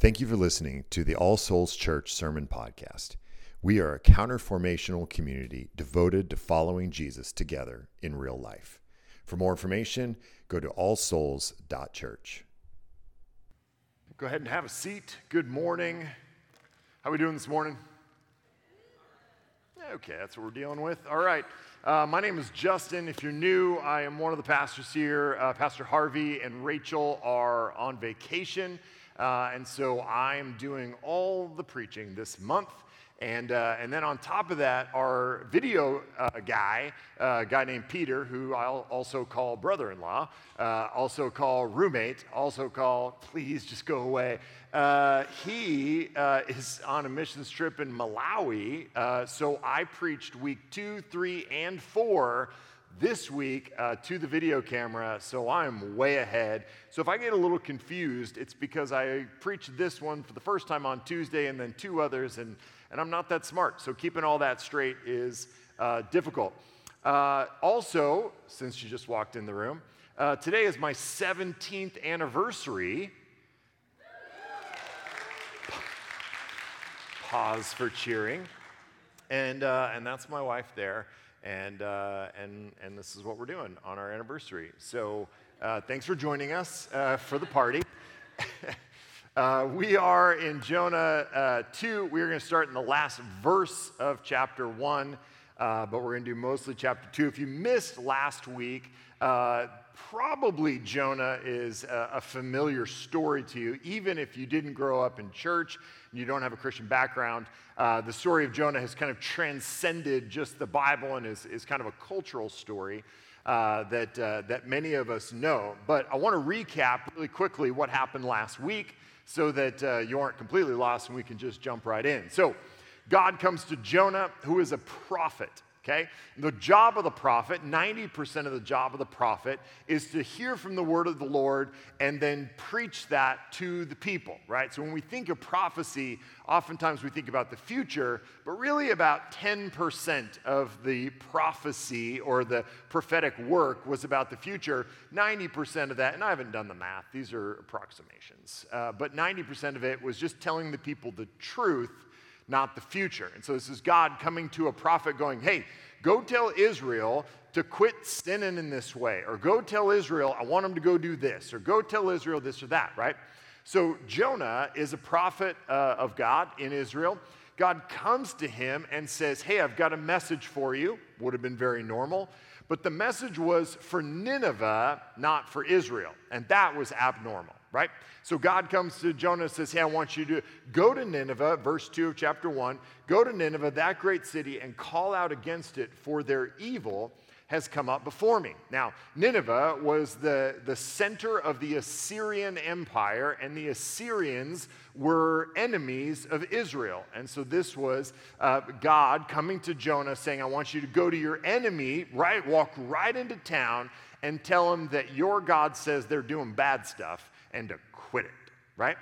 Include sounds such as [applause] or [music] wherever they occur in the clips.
Thank you for listening to the All Souls Church Sermon Podcast. We are a counterformational community devoted to following Jesus together in real life. For more information, go to allsouls.church. Go ahead and have a seat. Good morning. How are we doing this morning? Okay, that's what we're dealing with. All right. Uh, my name is Justin. If you're new, I am one of the pastors here. Uh, Pastor Harvey and Rachel are on vacation. Uh, and so I'm doing all the preaching this month. And, uh, and then on top of that, our video uh, guy, uh, a guy named Peter, who I'll also call brother in law, uh, also call roommate, also call please just go away. Uh, he uh, is on a missions trip in Malawi. so I preached week two, three, and four this week uh, to the video camera, so I'm way ahead. So if I get a little confused, it's because I preached this one for the first time on Tuesday and then two others, and, and I'm not that smart. So keeping all that straight is uh, difficult. Uh, also, since you just walked in the room, uh, today is my 17th anniversary. Pause for cheering. And, uh, and that's my wife there and, uh, and, and this is what we're doing on our anniversary. So uh, thanks for joining us uh, for the party. [laughs] Uh, we are in Jonah uh, 2. We're going to start in the last verse of chapter 1, uh, but we're going to do mostly chapter 2. If you missed last week, probably Jonah is a, a, familiar story to you, even if you didn't grow up in church and you don't have a Christian background. Uh, the story of Jonah has kind of transcended just the Bible and is, is kind of a cultural story. Uh, that, uh, that many of us know. But I want to recap really quickly what happened last week so that uh, you aren't completely lost and we can just jump right in. So, God comes to Jonah, who is a prophet okay? The job of the prophet, 90% of the job of the prophet, is to hear from the word of the Lord and then preach that to the people, right? So when we think of prophecy, oftentimes we think about the future, but really about 10% of the prophecy or the prophetic work was about the future. 90% of that, and I haven't done the math, these are approximations, uh, but 90% of it was just telling the people the truth not the future. And so this is God coming to a prophet going, hey, go tell Israel to quit sinning in this way, or go tell Israel, I want them to go do this, or go tell Israel this or that, right? So Jonah is a prophet uh, of God in Israel. God comes to him and says, Hey, I've got a message for you. Would have been very normal. But the message was for Nineveh, not for Israel. And that was abnormal right? So God comes to Jonah and says, Hey, I want you to go to Nineveh, verse 2 of chapter 1, go to Nineveh, that great city, and call out against it, for their evil has come up before me. Now, Nineveh was the, the center of the Assyrian Empire, and the Assyrians were enemies of Israel. And so this was uh, God coming to Jonah saying, I want you to go to your enemy, right? Walk right into town and tell them that your God says they're doing bad stuff and to quit it, right?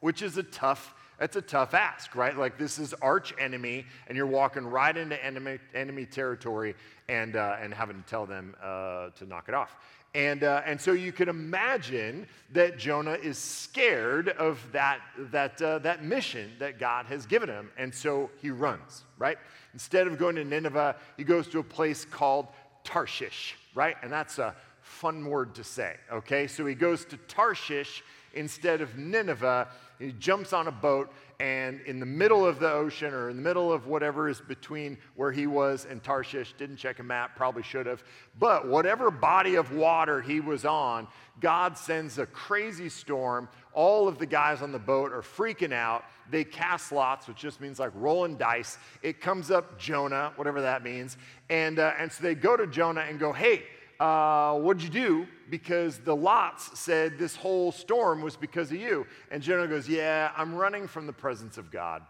Which is a tough, that's a tough ask, right? Like this is arch enemy, and you're walking right into enemy, enemy territory and, uh, and having to tell them uh, to knock it off. And, uh, and so you can imagine that Jonah is scared of that, that, uh, that mission that God has given him. And so he runs, right? Instead of going to Nineveh, he goes to a place called Tarshish, right? And that's a fun word to say, okay? So he goes to Tarshish instead of Nineveh. He jumps on a boat, and in the middle of the ocean or in the middle of whatever is between where he was and Tarshish, didn't check a map, probably should have, but whatever body of water he was on, God sends a crazy storm. All of the guys on the boat are freaking out. They cast lots, which just means like rolling dice. It comes up Jonah, whatever that means. And, uh, and so they go to Jonah and go, hey, uh, What'd you do? Because the lots said this whole storm was because of you. And Jonah goes, Yeah, I'm running from the presence of God.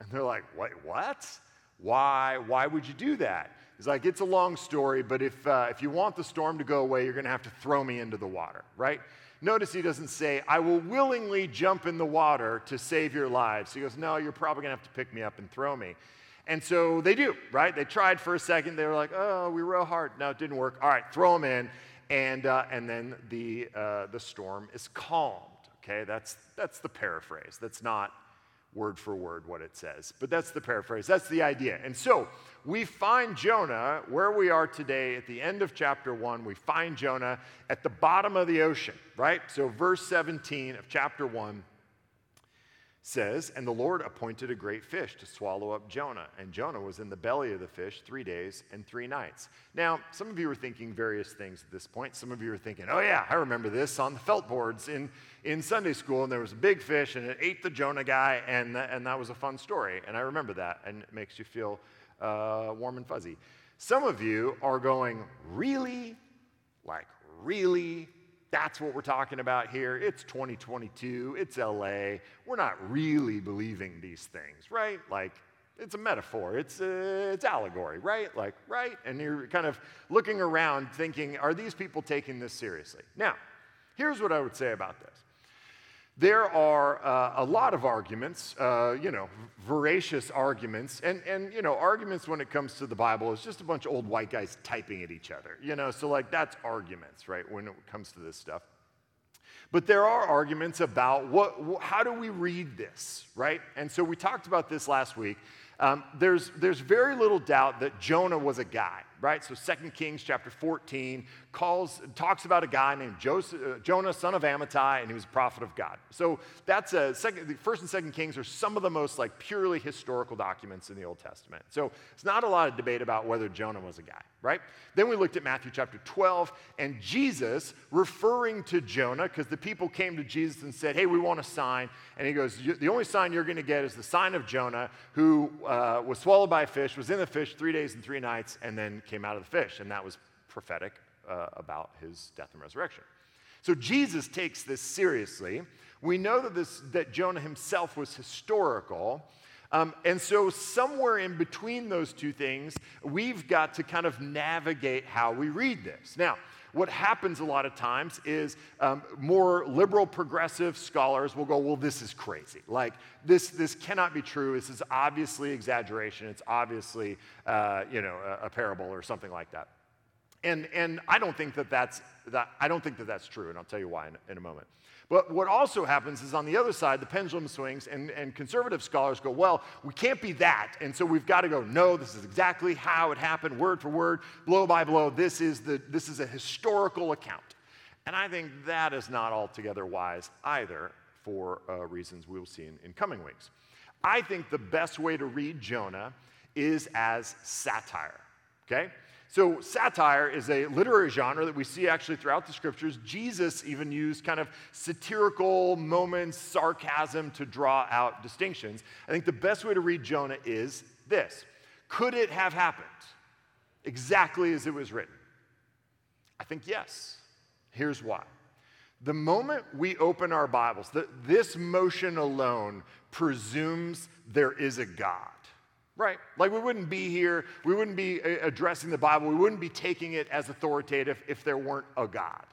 And they're like, Wait, what? Why? Why would you do that? He's like, It's a long story, but if, uh, if you want the storm to go away, you're going to have to throw me into the water, right? Notice he doesn't say, I will willingly jump in the water to save your lives. He goes, No, you're probably going to have to pick me up and throw me. And so they do, right? They tried for a second. They were like, oh, we row hard. No, it didn't work. All right, throw them in. And, uh, and then the, uh, the storm is calmed, Okay, that's, that's the paraphrase. That's not word for word what it says, but that's the paraphrase. That's the idea. And so we find Jonah where we are today at the end of chapter one. We find Jonah at the bottom of the ocean, right? So, verse 17 of chapter one says, And the Lord appointed a great fish to swallow up Jonah. And Jonah was in the belly of the fish three days and three nights. Now, some of you are thinking various things at this point. Some of you are thinking, Oh, yeah, I remember this on the felt boards in, in Sunday school. And there was a big fish and it ate the Jonah guy. And, and that was a fun story. And I remember that. And it makes you feel uh, warm and fuzzy. Some of you are going, Really? Like, really? That's what we're talking about here. It's 2022, it's LA. We're not really believing these things, right? Like, it's a metaphor, it's, a, it's allegory, right? Like, right? And you're kind of looking around thinking, are these people taking this seriously? Now, here's what I would say about this there are uh, a lot of arguments, uh, you know, voracious arguments, and, and, you know, arguments when it comes to the Bible is just a bunch of old white guys typing at each other, you know, so like that's arguments, right, when it comes to this stuff. But there are arguments about what, how do we read this, right? And so we talked about this last week. Um, there's, there's very little doubt that Jonah was a guy, right? So 2 Kings chapter 14 calls, talks about a guy named Joseph, uh, Jonah, son of Amittai, and he was a prophet of God. So that's a second, the first and second Kings are some of the most like purely historical documents in the Old Testament. So it's not a lot of debate about whether Jonah was a guy, right? Then we looked at Matthew chapter 12 and Jesus referring to Jonah because the people came to Jesus and said, hey, we want a sign. And he goes, the only sign you're going to get is the sign of Jonah who uh, was swallowed by a fish, was in the fish three days and three nights, and then came out of the fish. And that was prophetic uh, about his death and resurrection. So Jesus takes this seriously. We know that, this, that Jonah himself was historical. Um, and so, somewhere in between those two things, we've got to kind of navigate how we read this. Now, what happens a lot of times is um, more liberal progressive scholars will go, well, this is crazy. Like, this, this cannot be true. This is obviously exaggeration. It's obviously, uh, you know, a, a parable or something like that. And, and I don't think that that's, that, I don't think that that's true, and I'll tell you why in, in a moment. But what also happens is on the other side, the pendulum swings, and, and conservative scholars go, well, we can't be that. And so we've got to go, no, this is exactly how it happened, word for word, blow by blow. This is, the, this is a historical account. And I think that is not altogether wise either for uh, reasons we'll see in, in coming weeks. I think the best way to read Jonah is as satire, okay? So, satire is a literary genre that we see actually throughout the scriptures. Jesus even used kind of satirical moments, sarcasm to draw out distinctions. I think the best way to read Jonah is this Could it have happened exactly as it was written? I think yes. Here's why. The moment we open our Bibles, the, this motion alone presumes there is a God. Right. Like we wouldn't be here, we wouldn't be uh, addressing the Bible, we wouldn't be taking it as authoritative if there weren't a God.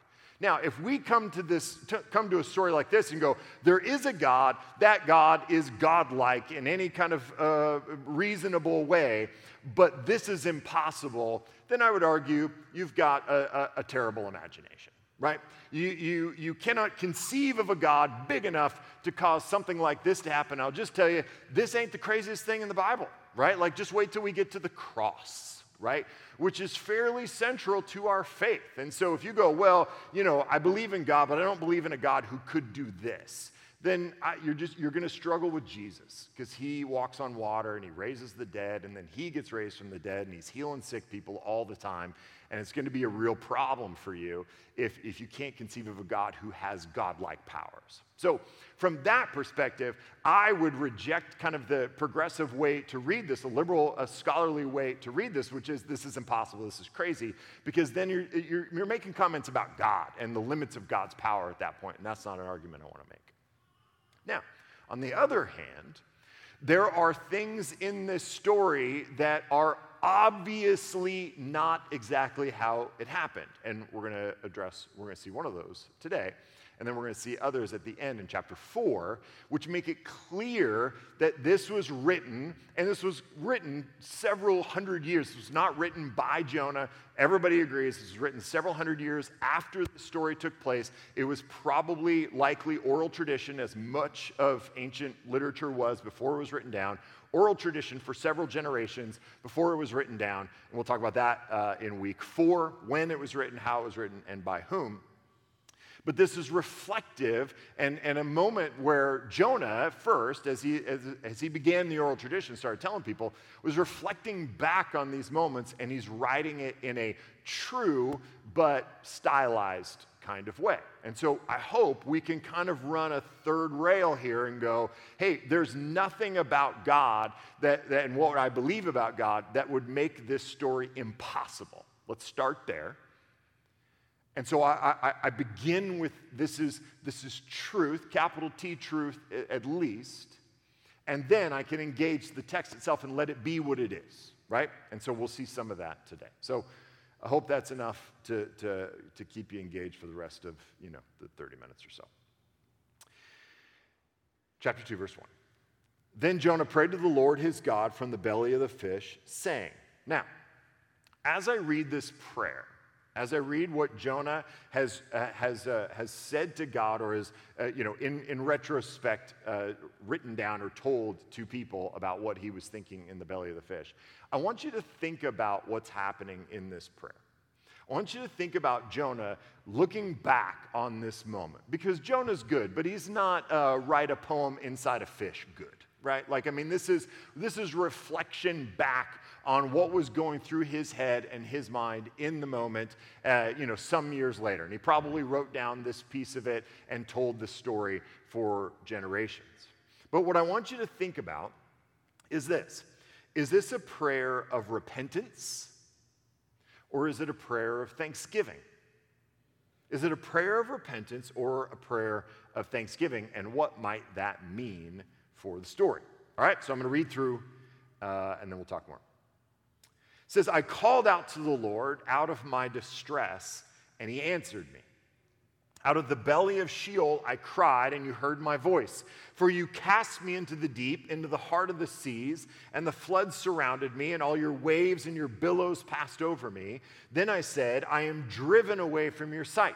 Now, if we come to this, to come to a story like this and go, there is a God, that God is godlike in any kind of uh, reasonable way, but this is impossible, then I would argue you've got a, a, a terrible imagination right? You, you, you cannot conceive of a God big enough to cause something like this to happen. I'll just tell you, this ain't the craziest thing in the Bible right? Like just wait till we get to the cross, right? Which is fairly central to our faith. And so if you go, well, you know, I believe in God, but I don't believe in a God who could do this, then I, you're just you're going to struggle with Jesus because he walks on water and he raises the dead and then he gets raised from the dead and he's healing sick people all the time and it's going to be a real problem for you if, if you can't conceive of a God who has godlike powers. So, from that perspective, I would reject kind of the progressive way to read this, a liberal, a scholarly way to read this, which is this is impossible, this is crazy, because then you're, you're, you're making comments about God and the limits of God's power at that point, and that's not an argument I want to make. Now, on the other hand, there are things in this story that are obviously not exactly how it happened. And we're going to address, we're going to see one of those today. And then we're going to see others at the end in chapter 4, which make it clear that this was written, and this was written several hundred years. This was not written by Jonah. Everybody agrees this was written several hundred years after the story took place. It was probably likely oral tradition, as much of ancient literature was before it was written down. Oral tradition for several generations before it was written down. And we'll talk about that uh, in week four when it was written, how it was written, and by whom. But this is reflective and, and a moment where Jonah, first, as he, as, as he began the oral tradition, started telling people, was reflecting back on these moments and he's writing it in a true but stylized kind of way. And so I hope we can kind of run a third rail here and go, hey, there's nothing about God that, that, and what I believe about God that would make this story impossible. Let's start there. And so I, I, I, begin with this is, this is truth, capital T truth at least. And then I can engage the text itself and let it be what it is, right? And so we'll see some of that today. So I hope that's enough to, to, to keep you engaged for the rest of, you know, the 30 minutes or so. Chapter 2, verse 1. Then Jonah prayed to the Lord his God from the belly of the fish, saying, Now, as I read this prayer, as I read what Jonah has, uh, has, uh, has said to God or has, uh, you know, in, in retrospect, uh, written down or told to people about what he was thinking in the belly of the fish, I want you to think about what's happening in this prayer. I want you to think about Jonah looking back on this moment because Jonah's good, but he's not uh, write a poem inside a fish good right? Like, I mean, this is, this is reflection back on what was going through his head and his mind in the moment, uh, you know, some years later. And he probably wrote down this piece of it and told the story for generations. But what I want you to think about is this Is this a prayer of repentance or is it a prayer of thanksgiving? Is it a prayer of repentance or a prayer of thanksgiving? And what might that mean for the story. All right, so I'm going to read through uh, and then we'll talk more. Says, I called out to the Lord out of my distress, and he answered me. Out of the belly of Sheol I cried, and you heard my voice. For you cast me into the deep, into the heart of the seas, and the floods surrounded me, and all your waves and your billows passed over me. Then I said, I am driven away from your sight.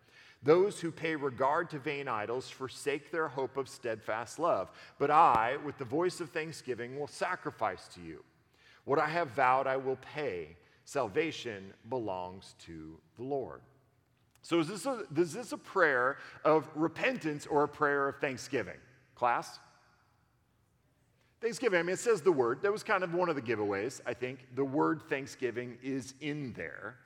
Those who pay regard to vain idols forsake their hope of steadfast love. But I, with the voice of thanksgiving, will sacrifice to you. What I have vowed, I will pay. Salvation belongs to the Lord. So, is this a, is this a prayer of repentance or a prayer of thanksgiving? Class? Thanksgiving, I mean, it says the word. That was kind of one of the giveaways, I think. The word thanksgiving is in there.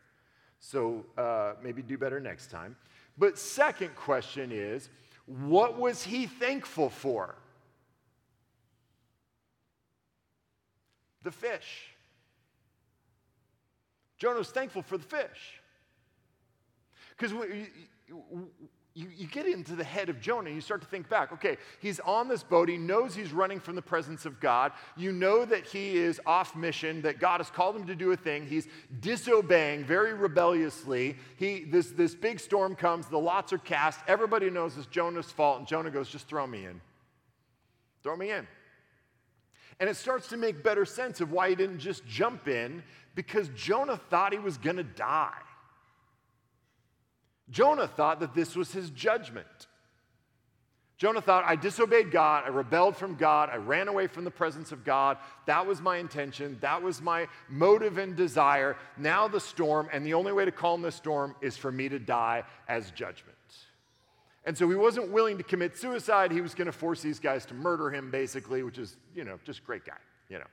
So, uh, maybe do better next time. But second question is, what was he thankful for? The fish. Jonah was thankful for the fish. Because you, you get into the head of Jonah and you start to think back. Okay, he's on this boat. He knows he's running from the presence of God. You know that he is off mission, that God has called him to do a thing. He's disobeying very rebelliously. He, this, this big storm comes, the lots are cast. Everybody knows it's Jonah's fault. And Jonah goes, just throw me in. Throw me in. And it starts to make better sense of why he didn't just jump in because Jonah thought he was going to die. Jonah thought that this was his judgment. Jonah thought, I disobeyed God, I rebelled from God, I ran away from the presence of God. That was my intention, that was my motive and desire. Now the storm, and the only way to calm the storm is for me to die as judgment. And so he wasn't willing to commit suicide. He was going to force these guys to murder him, basically, which is, you know, just great guy, you know.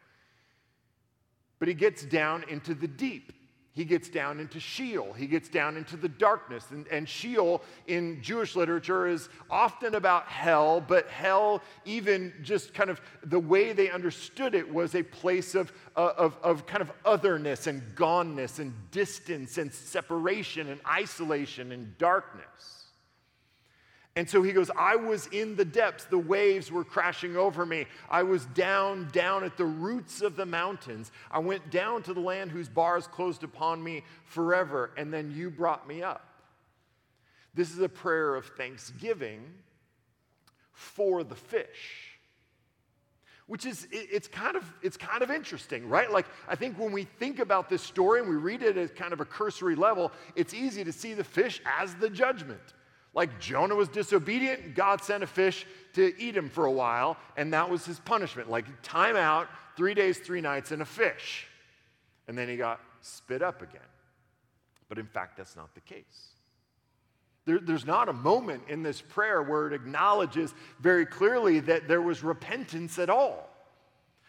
But he gets down into the deep. He gets down into Sheol. He gets down into the darkness. And, and, Sheol in Jewish literature is often about hell, but hell, even just kind of the way they understood it, was a place of, uh, of, of kind of otherness and goneness and distance and separation and isolation and darkness. And so he goes, I was in the depths. The waves were crashing over me. I was down, down at the roots of the mountains. I went down to the land whose bars closed upon me forever. And then you brought me up. This is a prayer of thanksgiving for the fish. Which is, it's kind of, it's kind of interesting, right? Like, I think when we think about this story and we read it at kind of a cursory level, it's easy to see the fish as the judgment. Like Jonah was disobedient, God sent a fish to eat him for a while, and that was his punishment. Like time out, three days, three nights, and a fish. And then he got spit up again. But in fact, that's not the case. There, there's not a moment in this prayer where it acknowledges very clearly that there was repentance at all.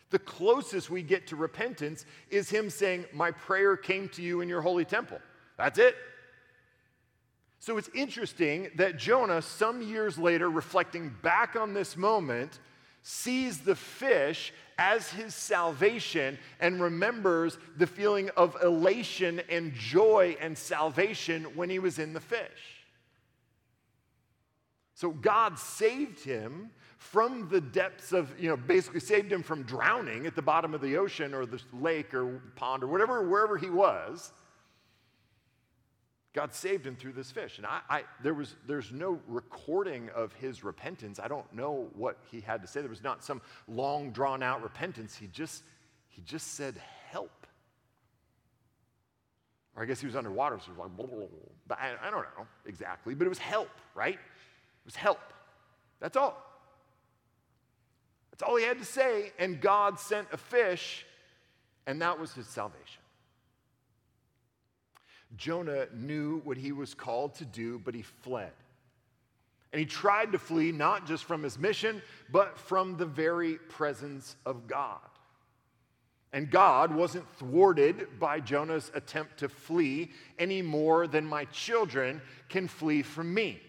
The closest we get to repentance is him saying, My prayer came to you in your holy temple. That's it. So it's interesting that Jonah, some years later, reflecting back on this moment, sees the fish as his salvation and remembers the feeling of elation and joy and salvation when he was in the fish. So God saved him from the depths of, you know, basically saved him from drowning at the bottom of the ocean or the lake or pond or whatever, wherever he was God saved him through this fish. And I, I, there was, there's no recording of his repentance. I don't know what he had to say. There was not some long, drawn out repentance. He just, he just said, help. Or I guess he was underwater, so was like, blah, blah, blah. I, I don't know exactly, but it was help, right? It was help. That's all. That's all he had to say. And God sent a fish, and that was his salvation. Jonah knew what he was called to do, but he fled. And he tried to flee not just from his mission, but from the very presence of God. And God wasn't thwarted by Jonah's attempt to flee any more than my children can flee from me.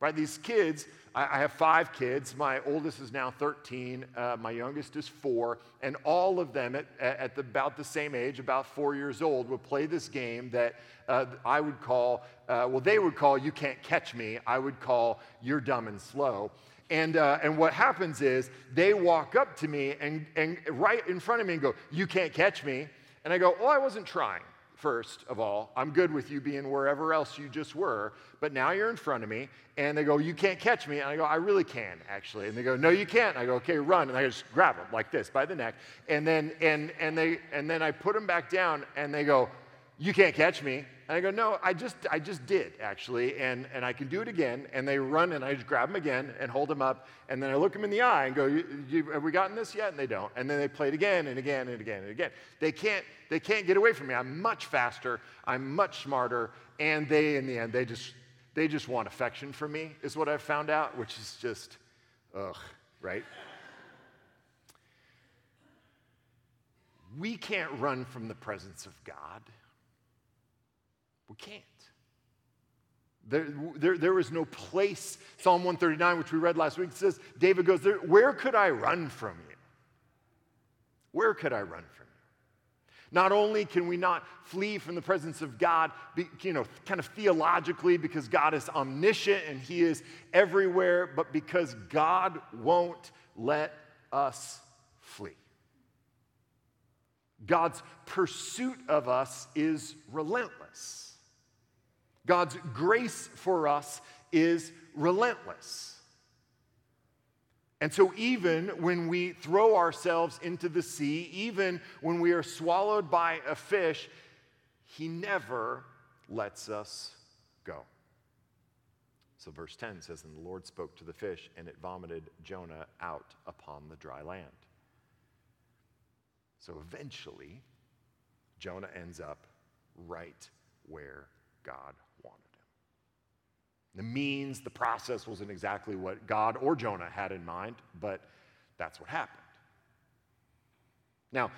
Right? These kids I, have five kids. My oldest is now 13, uh, my youngest is four, and all of them at, at the, about the same age, about four years old, would play this game that uh, I would call, uh, well, they would call You Can't Catch Me. I would call You're Dumb and Slow. And, uh, and what happens is they walk up to me and, and right in front of me and go, You can't catch me. And I go, Oh, I wasn't trying first of all. I'm good with you being wherever else you just were, but now you're in front of me. And they go, You can't catch me. And I go, I really can, actually. And they go, No, you can't. And I go, Okay, run. And I just grab them like this by the neck. And then, and, and, they, and then I put them back down, and they go, You can't catch me. And I go, no, I just, I just did actually, and, and I can do it again. And they run, and I just grab them again and hold them up, and then I look them in the eye and go, you, you, have we gotten this yet? And they don't. And then they play it again and again and again and again. They can't, they can't get away from me. I'm much faster. I'm much smarter, and they, in the end, they just, they just want affection from me, is what I've found out, which is just, ugh, right? we can't run from the presence of God. We can't. There, there, there is no place, Psalm 139, which we read last week, says, David goes, Where could I run from you? Where could I run from you? Not only can we not flee from the presence of God, you know, kind of theologically, because God is omniscient and He is everywhere, but because God won't let us flee. God's pursuit of us is relentless. God's grace for us is relentless. And so, even when we throw ourselves into the sea, even when we are swallowed by a fish, He never lets us go. So, verse 10 says, And the Lord spoke to the fish, and it vomited Jonah out upon the dry land. So, eventually, Jonah ends up right where God the means, the process wasn't exactly what God or Jonah had in mind, but that's what happened. Now,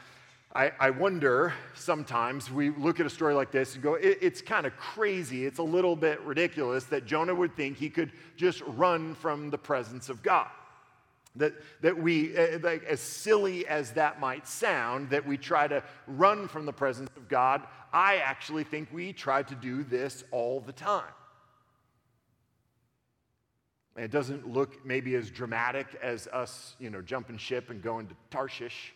I, I wonder sometimes we look at a story like this and go, it, it's kind of crazy. It's a little bit ridiculous that Jonah would think he could just run from the presence of God. That, that we, uh, like, as silly as that might sound, that we try to run from the presence of God, I actually think we try to do this all the time. It doesn't look maybe as dramatic as us, you know, jumping ship and going to Tarshish.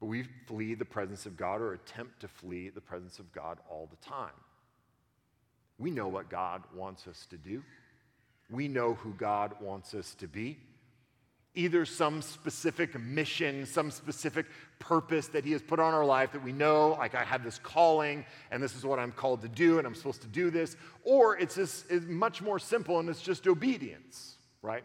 But we flee the presence of God or attempt to flee the presence of God all the time. We know what God wants us to do. We know who God wants us to be. Either some specific mission, some specific purpose that He has put on our life that we know, like I have this calling and this is what I'm called to do and I'm supposed to do this, or it's just it's much more simple and it's just obedience, right?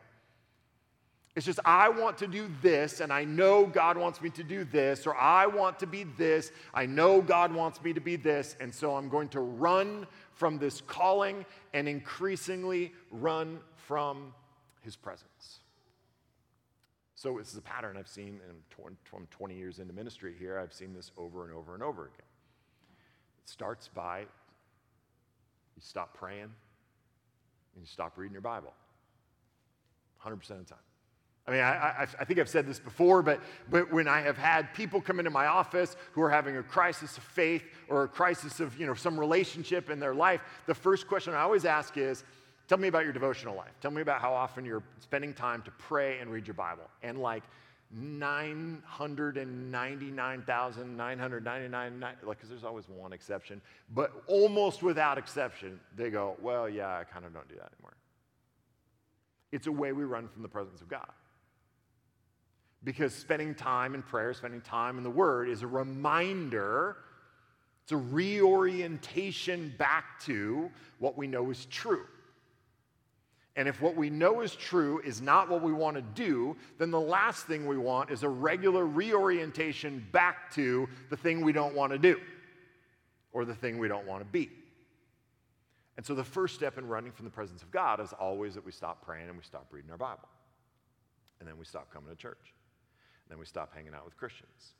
It's just, I want to do this, and I know God wants me to do this, or I want to be this, I know God wants me to be this, and so I'm going to run from this calling and increasingly run from His presence. So, this is a pattern I've seen from 20 years into ministry here. I've seen this over and over and over again. It starts by you stop praying and you stop reading your Bible 100% of the time. I mean, I, I, I, think I've said this before, but, but when I have had people come into my office who are having a crisis of faith or a crisis of you know, some relationship in their life, the first question I always ask is, tell me about your devotional life. Tell me about how often you're spending time to pray and read your Bible. And like 999,999, like, because there's always one exception, but almost without exception, they go, well, yeah, I kind of don't do that anymore. It's a way we run from the presence of God because spending time in prayer, spending time in the Word is a reminder, it's a reorientation back to what we know is true. And if what we know is true is not what we want to do, then the last thing we want is a regular reorientation back to the thing we don't want to do or the thing we don't want to be. And so the first step in running from the presence of God is always that we stop praying and we stop reading our Bible. And then we stop coming to church. And Then we stop hanging out with Christians.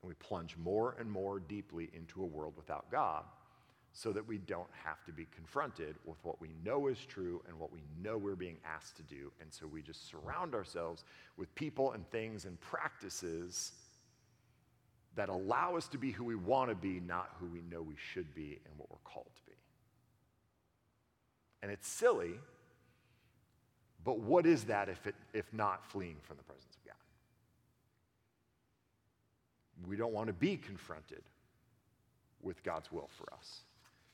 And we plunge more and more deeply into a world without God so that we don't have to be confronted with what we know is true and what we know we're being asked to do. And so we just surround ourselves with people and things and practices that allow us to be who we want to be, not who we know we should be and what we're called to be. And it's silly, but what is that if, it, if not fleeing from the presence of God? we don't want to be confronted with God's will for us.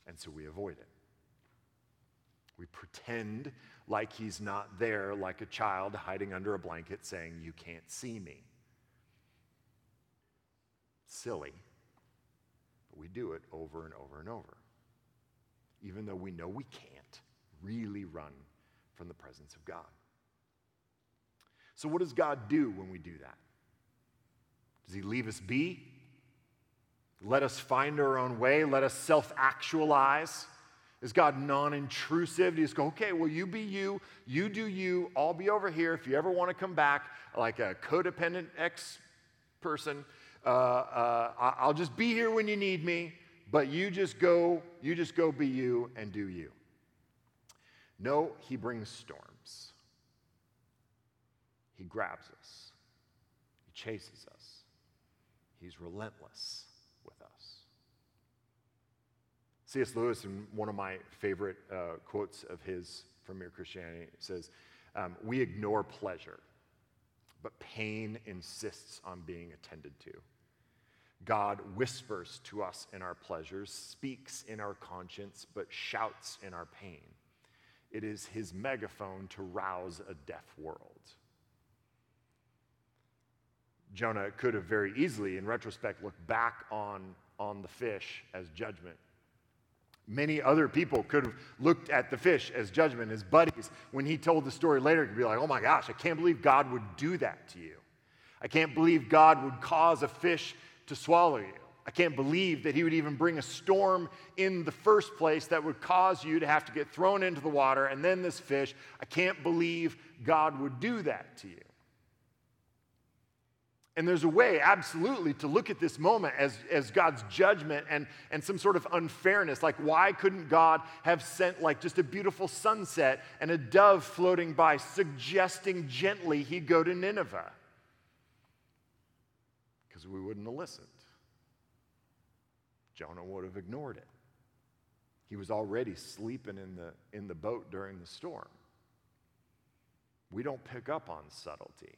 And so we avoid it. We pretend like he's not there, like a child hiding under a blanket saying, You can't see me. Silly. But we do it over and over and over, even though we know we can't really run from the presence of God. So, what does God do when we do that? Does he leave us be? Let us find our own way? Let us self actualize? Is God non intrusive? Do you just go, okay, well, you be you, you do you, I'll be over here. If you ever want to come back like a codependent ex person, uh, uh, I'll just be here when you need me, but you just go, you just go be you and do you. No, he brings storms. He grabs us, he chases us. He's relentless with us. C.S. Lewis, in one of my favorite uh, quotes of his from Mere Christianity, says, um, We ignore pleasure, but pain insists on being attended to. God whispers to us in our pleasures, speaks in our conscience, but shouts in our pain. It is his megaphone to rouse a deaf world. Jonah could have very easily, in retrospect, looked back on, on the fish as judgment. Many other people could have looked at the fish as judgment. His buddies, when he told the story later, could be like, oh my gosh, I can't believe God would do that to you. I can't believe God would cause a fish to swallow you. I can't believe that he would even bring a storm in the first place that would cause you to have to get thrown into the water and then this fish. I can't believe God would do that to you. And there's a way, absolutely, to look at this moment as, as God's judgment and, and some sort of unfairness. Like, why couldn't God have sent, like, just a beautiful sunset and a dove floating by, suggesting gently he'd go to Nineveh? Because we wouldn't have listened. Jonah would have ignored it. He was already sleeping in the, in the boat during the storm. We don't pick up on subtlety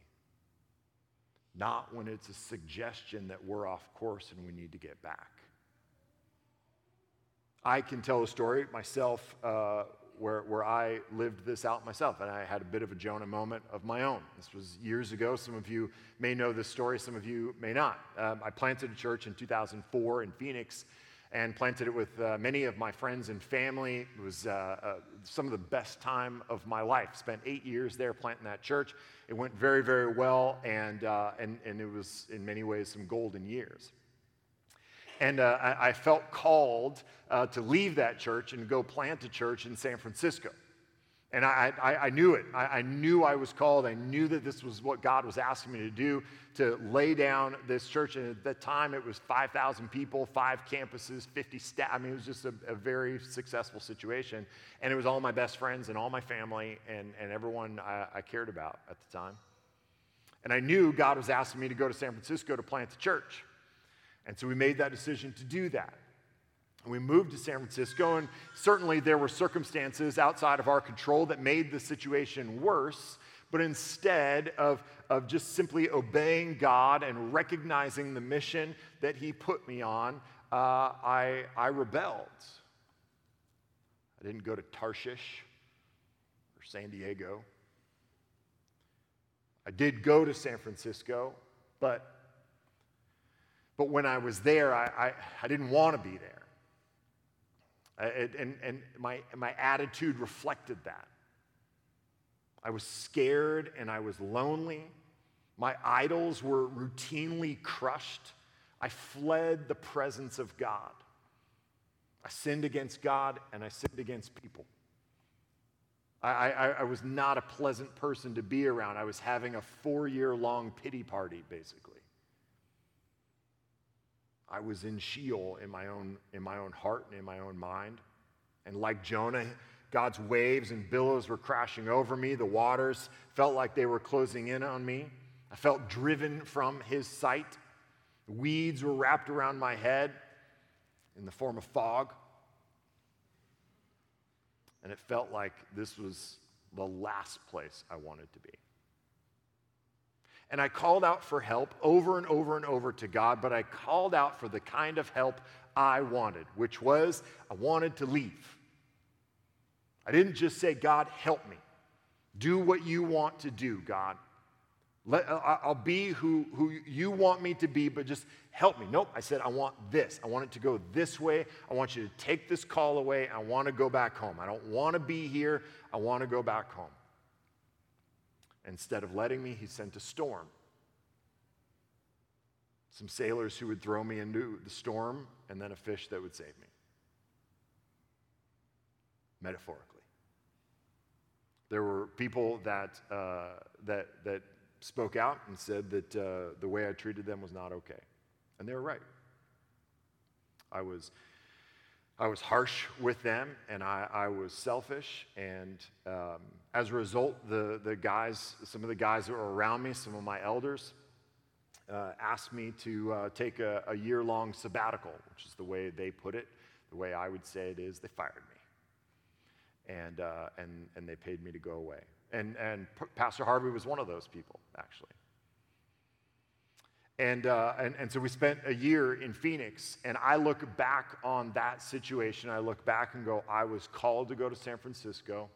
not when it's a suggestion that we're off course and we need to get back. I can tell a story myself uh, where, where I lived this out myself, and I had a bit of a Jonah moment of my own. This was years ago. Some of you may know this story, some of you may not. Um, I planted a church in 2004 in Phoenix and planted it with uh, many of my friends and family. It was uh, some of the best time of my life. Spent eight years there planting that church. It went very, very well, and, uh, and, and it was in many ways some golden years. And uh, I, I, felt called uh, to leave that church and go plant a church in San Francisco. And I, I, I knew it. I, I, knew I was called. I knew that this was what God was asking me to do to lay down this church. And at that time, it was 5,000 people, five campuses, 50 staff. I mean, it was just a, a, very successful situation. And it was all my best friends and all my family and, and everyone I, I cared about at the time. And I knew God was asking me to go to San Francisco to plant the church. And so we made that decision to do that. We moved to San Francisco, and certainly there were circumstances outside of our control that made the situation worse. But instead of, of just simply obeying God and recognizing the mission that He put me on, uh, I, I rebelled. I didn't go to Tarshish or San Diego. I did go to San Francisco, but, but when I was there, I, I, I didn't want to be there. And, and my, my attitude reflected that. I was scared and I was lonely. My idols were routinely crushed. I fled the presence of God. I sinned against God and I sinned against people. I, I, I was not a pleasant person to be around. I was having a four year long pity party, basically. I was in Sheol in my own, in my own heart and in my own mind. And like Jonah, God's waves and billows were crashing over me. The waters felt like they were closing in on me. I felt driven from his sight. Weeds were wrapped around my head in the form of fog. And it felt like this was the last place I wanted to be. And I called out for help over and over and over to God, but I called out for the kind of help I wanted, which was I wanted to leave. I didn't just say, God, help me. Do what you want to do, God. Let, I'll be who, who you want me to be, but just help me. Nope, I said, I want this. I want it to go this way. I want you to take this call away. I want to go back home. I don't want to be here. I want to go back home. Instead of letting me, he sent a storm. Some sailors who would throw me into the storm, and then a fish that would save me. Metaphorically. There were people that, uh, that, that spoke out and said that uh, the way I treated them was not okay. And they were right. I was, I was harsh with them and I, I was selfish. And um, as a result, the, the guys, some of the guys that were around me, some of my elders, uh, asked me to uh, take a, a year long sabbatical, which is the way they put it. The way I would say it is, they fired me. And, uh, and, and they paid me to go away. And, and P- Pastor Harvey was one of those people, actually. And, uh, and, and so we spent a year in Phoenix, and I look back on that situation. I look back and go, I was called to go to San Francisco.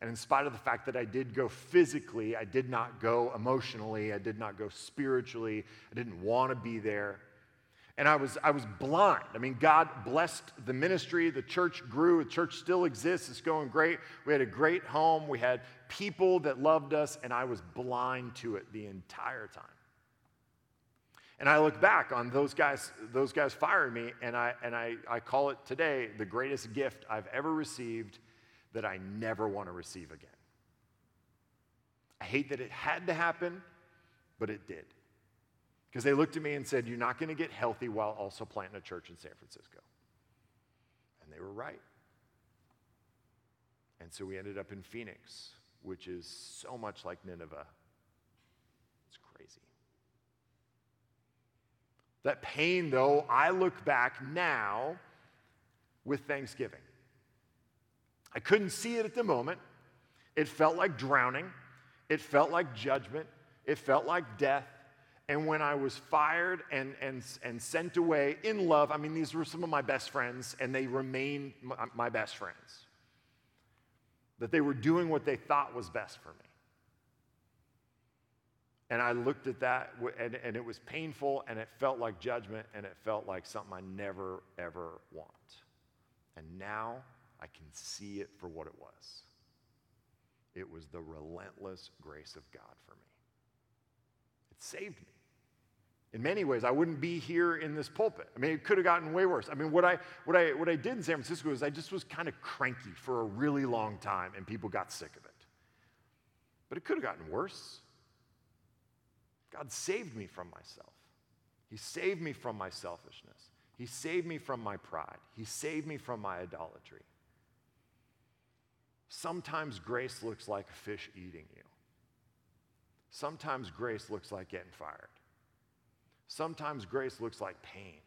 And in spite of the fact that I did go physically, I did not go emotionally, I did not go spiritually, I didn't want to be there. And I was, I was blind. I mean, God blessed the ministry. The church grew. The church still exists. It's going great. We had a great home. We had people that loved us, and I was blind to it the entire time. And I look back on those guys, those guys firing me, and I, and I, I call it today the greatest gift I've ever received that I never want to receive again. I hate that it had to happen, but it did. Because they looked at me and said, You're not going to get healthy while also planting a church in San Francisco. And they were right. And so we ended up in Phoenix, which is so much like Nineveh. It's crazy. That pain, though, I look back now with thanksgiving. I couldn't see it at the moment. It felt like drowning, it felt like judgment, it felt like death. And when I was fired and, and, and sent away in love, I mean, these were some of my best friends, and they remain my, my best friends. That they were doing what they thought was best for me. And I looked at that, and, and it was painful, and it felt like judgment, and it felt like something I never, ever want. And now I can see it for what it was. It was the relentless grace of God for me. It saved me. In many ways, I wouldn't be here in this pulpit. I mean, it could have gotten way worse. I mean, what I, what I, what I did in San Francisco is I just was kind of cranky for a really long time, and people got sick of it. But it could have gotten worse. God saved me from myself. He saved me from my selfishness. He saved me from my pride. He saved me from my idolatry. Sometimes grace looks like a fish eating you. Sometimes grace looks like getting fired. Sometimes grace looks like pain.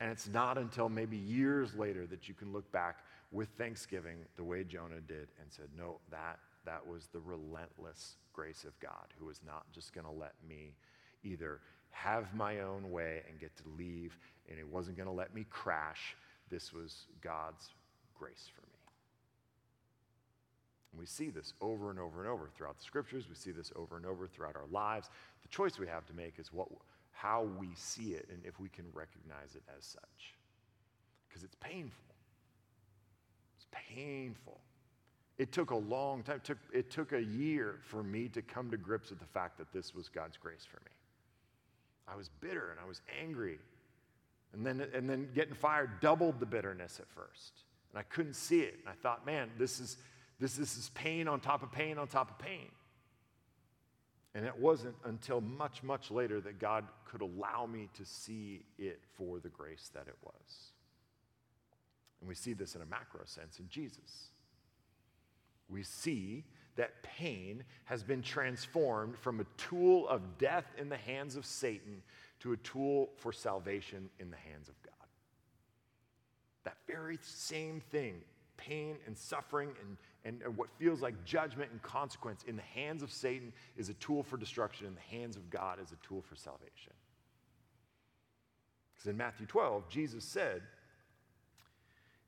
And it's not until maybe years later that you can look back with thanksgiving the way Jonah did and said, No, that, that was the relentless grace of God who was not just going to let me either have my own way and get to leave, and it wasn't going to let me crash. This was God's grace for me. And we see this over and over and over throughout the scriptures. We see this over and over throughout our lives. The choice we have to make is what, how we see it and if we can recognize it as such. Because it's painful. It's painful. It took a long time. It took, it took a year for me to come to grips with the fact that this was God's grace for me. I was bitter and I was angry. And then, and then getting fired doubled the bitterness at first. And I couldn't see it. And I thought, man, this is, this, this is pain on top of pain on top of pain. And it wasn't until much, much later that God could allow me to see it for the grace that it was. And we see this in a macro sense in Jesus. We see that pain has been transformed from a tool of death in the hands of Satan to a tool for salvation in the hands of God. That very same thing, pain and suffering and, and, and, what feels like judgment and consequence in the hands of Satan is a tool for destruction, in the hands of God is a tool for salvation. Because in Matthew 12, Jesus said,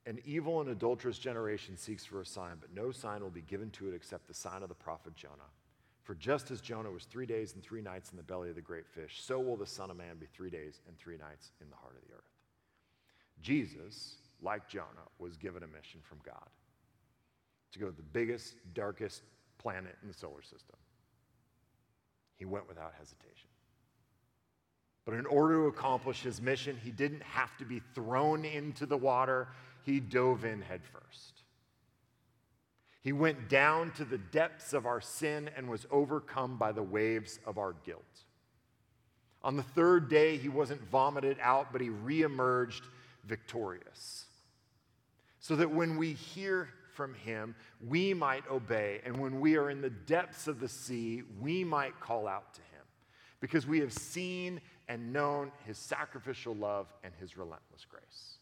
An evil and adulterous generation seeks for a sign, but no sign will be given to it except the sign of the prophet Jonah. For just as Jonah was three days and three nights in the belly of the great fish, so will the Son of Man be three days and three nights in the heart of the earth. Jesus, like Jonah, was given a mission from God to go to the biggest, darkest planet in the solar system. He went without hesitation. But in order to accomplish his mission, he didn't have to be thrown into the water, he dove in headfirst. He went down to the depths of our sin and was overcome by the waves of our guilt. On the third day, he wasn't vomited out, but he reemerged victorious. So that when we hear from him, we might obey. And when we are in the depths of the sea, we might call out to him because we have seen and known his sacrificial love and his relentless grace.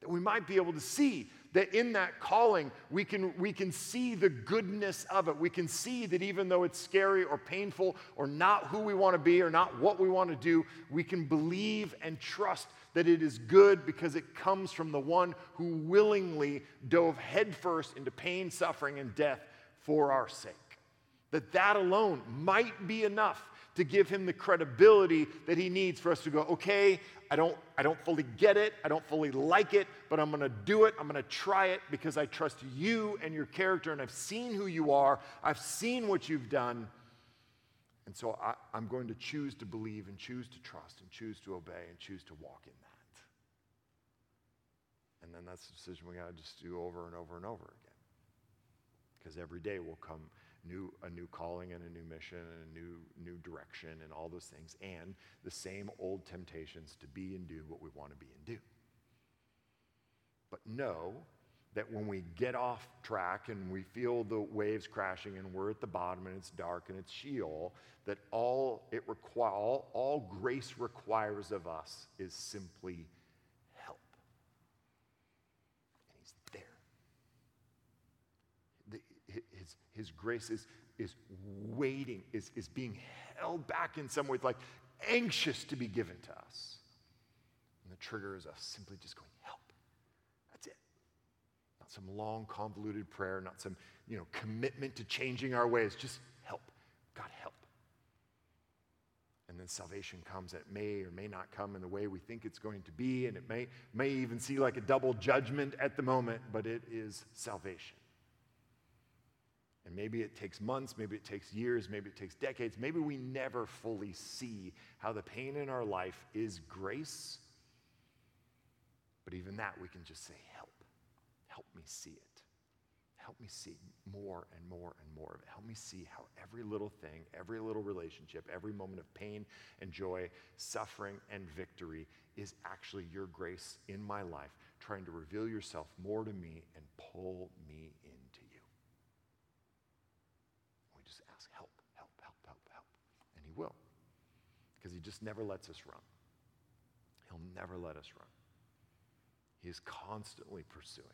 That we might be able to see that in that calling, we can, we can see the goodness of it. We can see that even though it's scary or painful or not who we want to be or not what we want to do, we can believe and trust that it is good because it comes from the one who willingly dove headfirst into pain, suffering, and death for our sake. That that alone might be enough to give him the credibility that he needs for us to go, okay, I don't, I don't fully get it, I don't fully like it, but I'm gonna do it, I'm gonna try it because I trust you and your character, and I've seen who you are, I've seen what you've done. And so I, I'm going to choose to believe and choose to trust and choose to obey and choose to walk in that. And then that's the decision we gotta just do over and over and over again. Because every day will come new, a new calling and a new mission and a new, new direction and all those things, and the same old temptations to be and do what we want to be and do. But know that when we get off track and we feel the waves crashing and we're at the bottom and it's dark and it's Sheol, that all it require, all, all grace requires of us is simply help. And He's there. The, his, grace is, is waiting, is, is being held back in some ways, like anxious to be given to us. And the trigger is us simply just going, help. That's it. not some long, convoluted prayer, not some you know, commitment to changing our ways. Just help. God, help. And then salvation comes. And it may or may not come in the way we think it's going to be, and it may, may even see like a double judgment at the moment, but it is salvation. And maybe it takes months, maybe it takes years, maybe it takes decades. Maybe we never fully see how the pain in our life is grace. But even that, we can just say, help. Help me see it. Help me see more and more and more of it. Help me see how every little thing, every little relationship, every moment of pain and joy, suffering and victory is actually your grace in my life, trying to reveal yourself more to me and pull me into you. We just ask, help, help, help, help, help. And He will, because He just never lets us run. He'll never let us run. He is constantly pursuing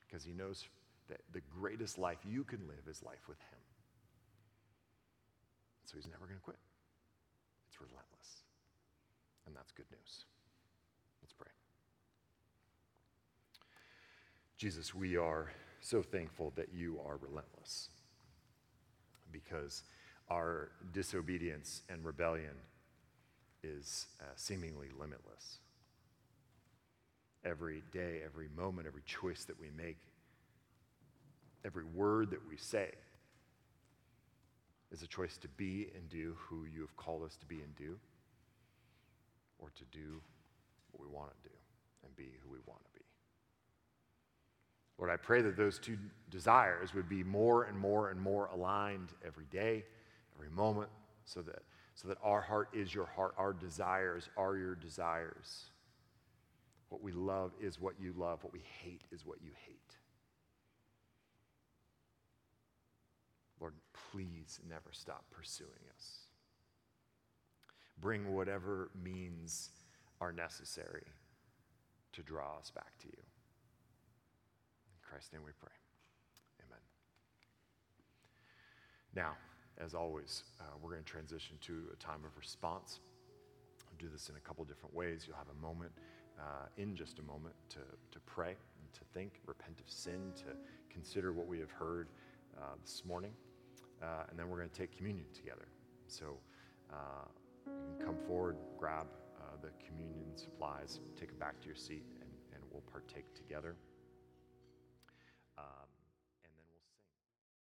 because he knows that the greatest life you can live is life with him. So he's never going to quit. It's relentless. And that's good news. Let's pray. Jesus, we are so thankful that you are relentless because our disobedience and rebellion is uh, seemingly limitless every day, every moment, every choice that we make, every word that we say is a choice to be and do who you have called us to be and do, or to do what we want to do and be who we want to be. Lord, I pray that those two desires would be more and more and more aligned every day, every moment, so that, so that our heart is your heart, our desires are your desires what we love is what you love. What we hate is what you hate. Lord, please never stop pursuing us. Bring whatever means are necessary to draw us back to you. In Christ's name we pray. Amen. Now, as always, uh, we're going to transition to a time of response. I'll do this in a couple different ways. You'll have a moment uh, in just a moment to, to pray and to think, repent of sin, to consider what we have heard uh, this morning. Uh, and then we're going to take communion together. So uh, you can come forward, grab uh, the communion supplies, take it back to your seat, and, and we'll partake together.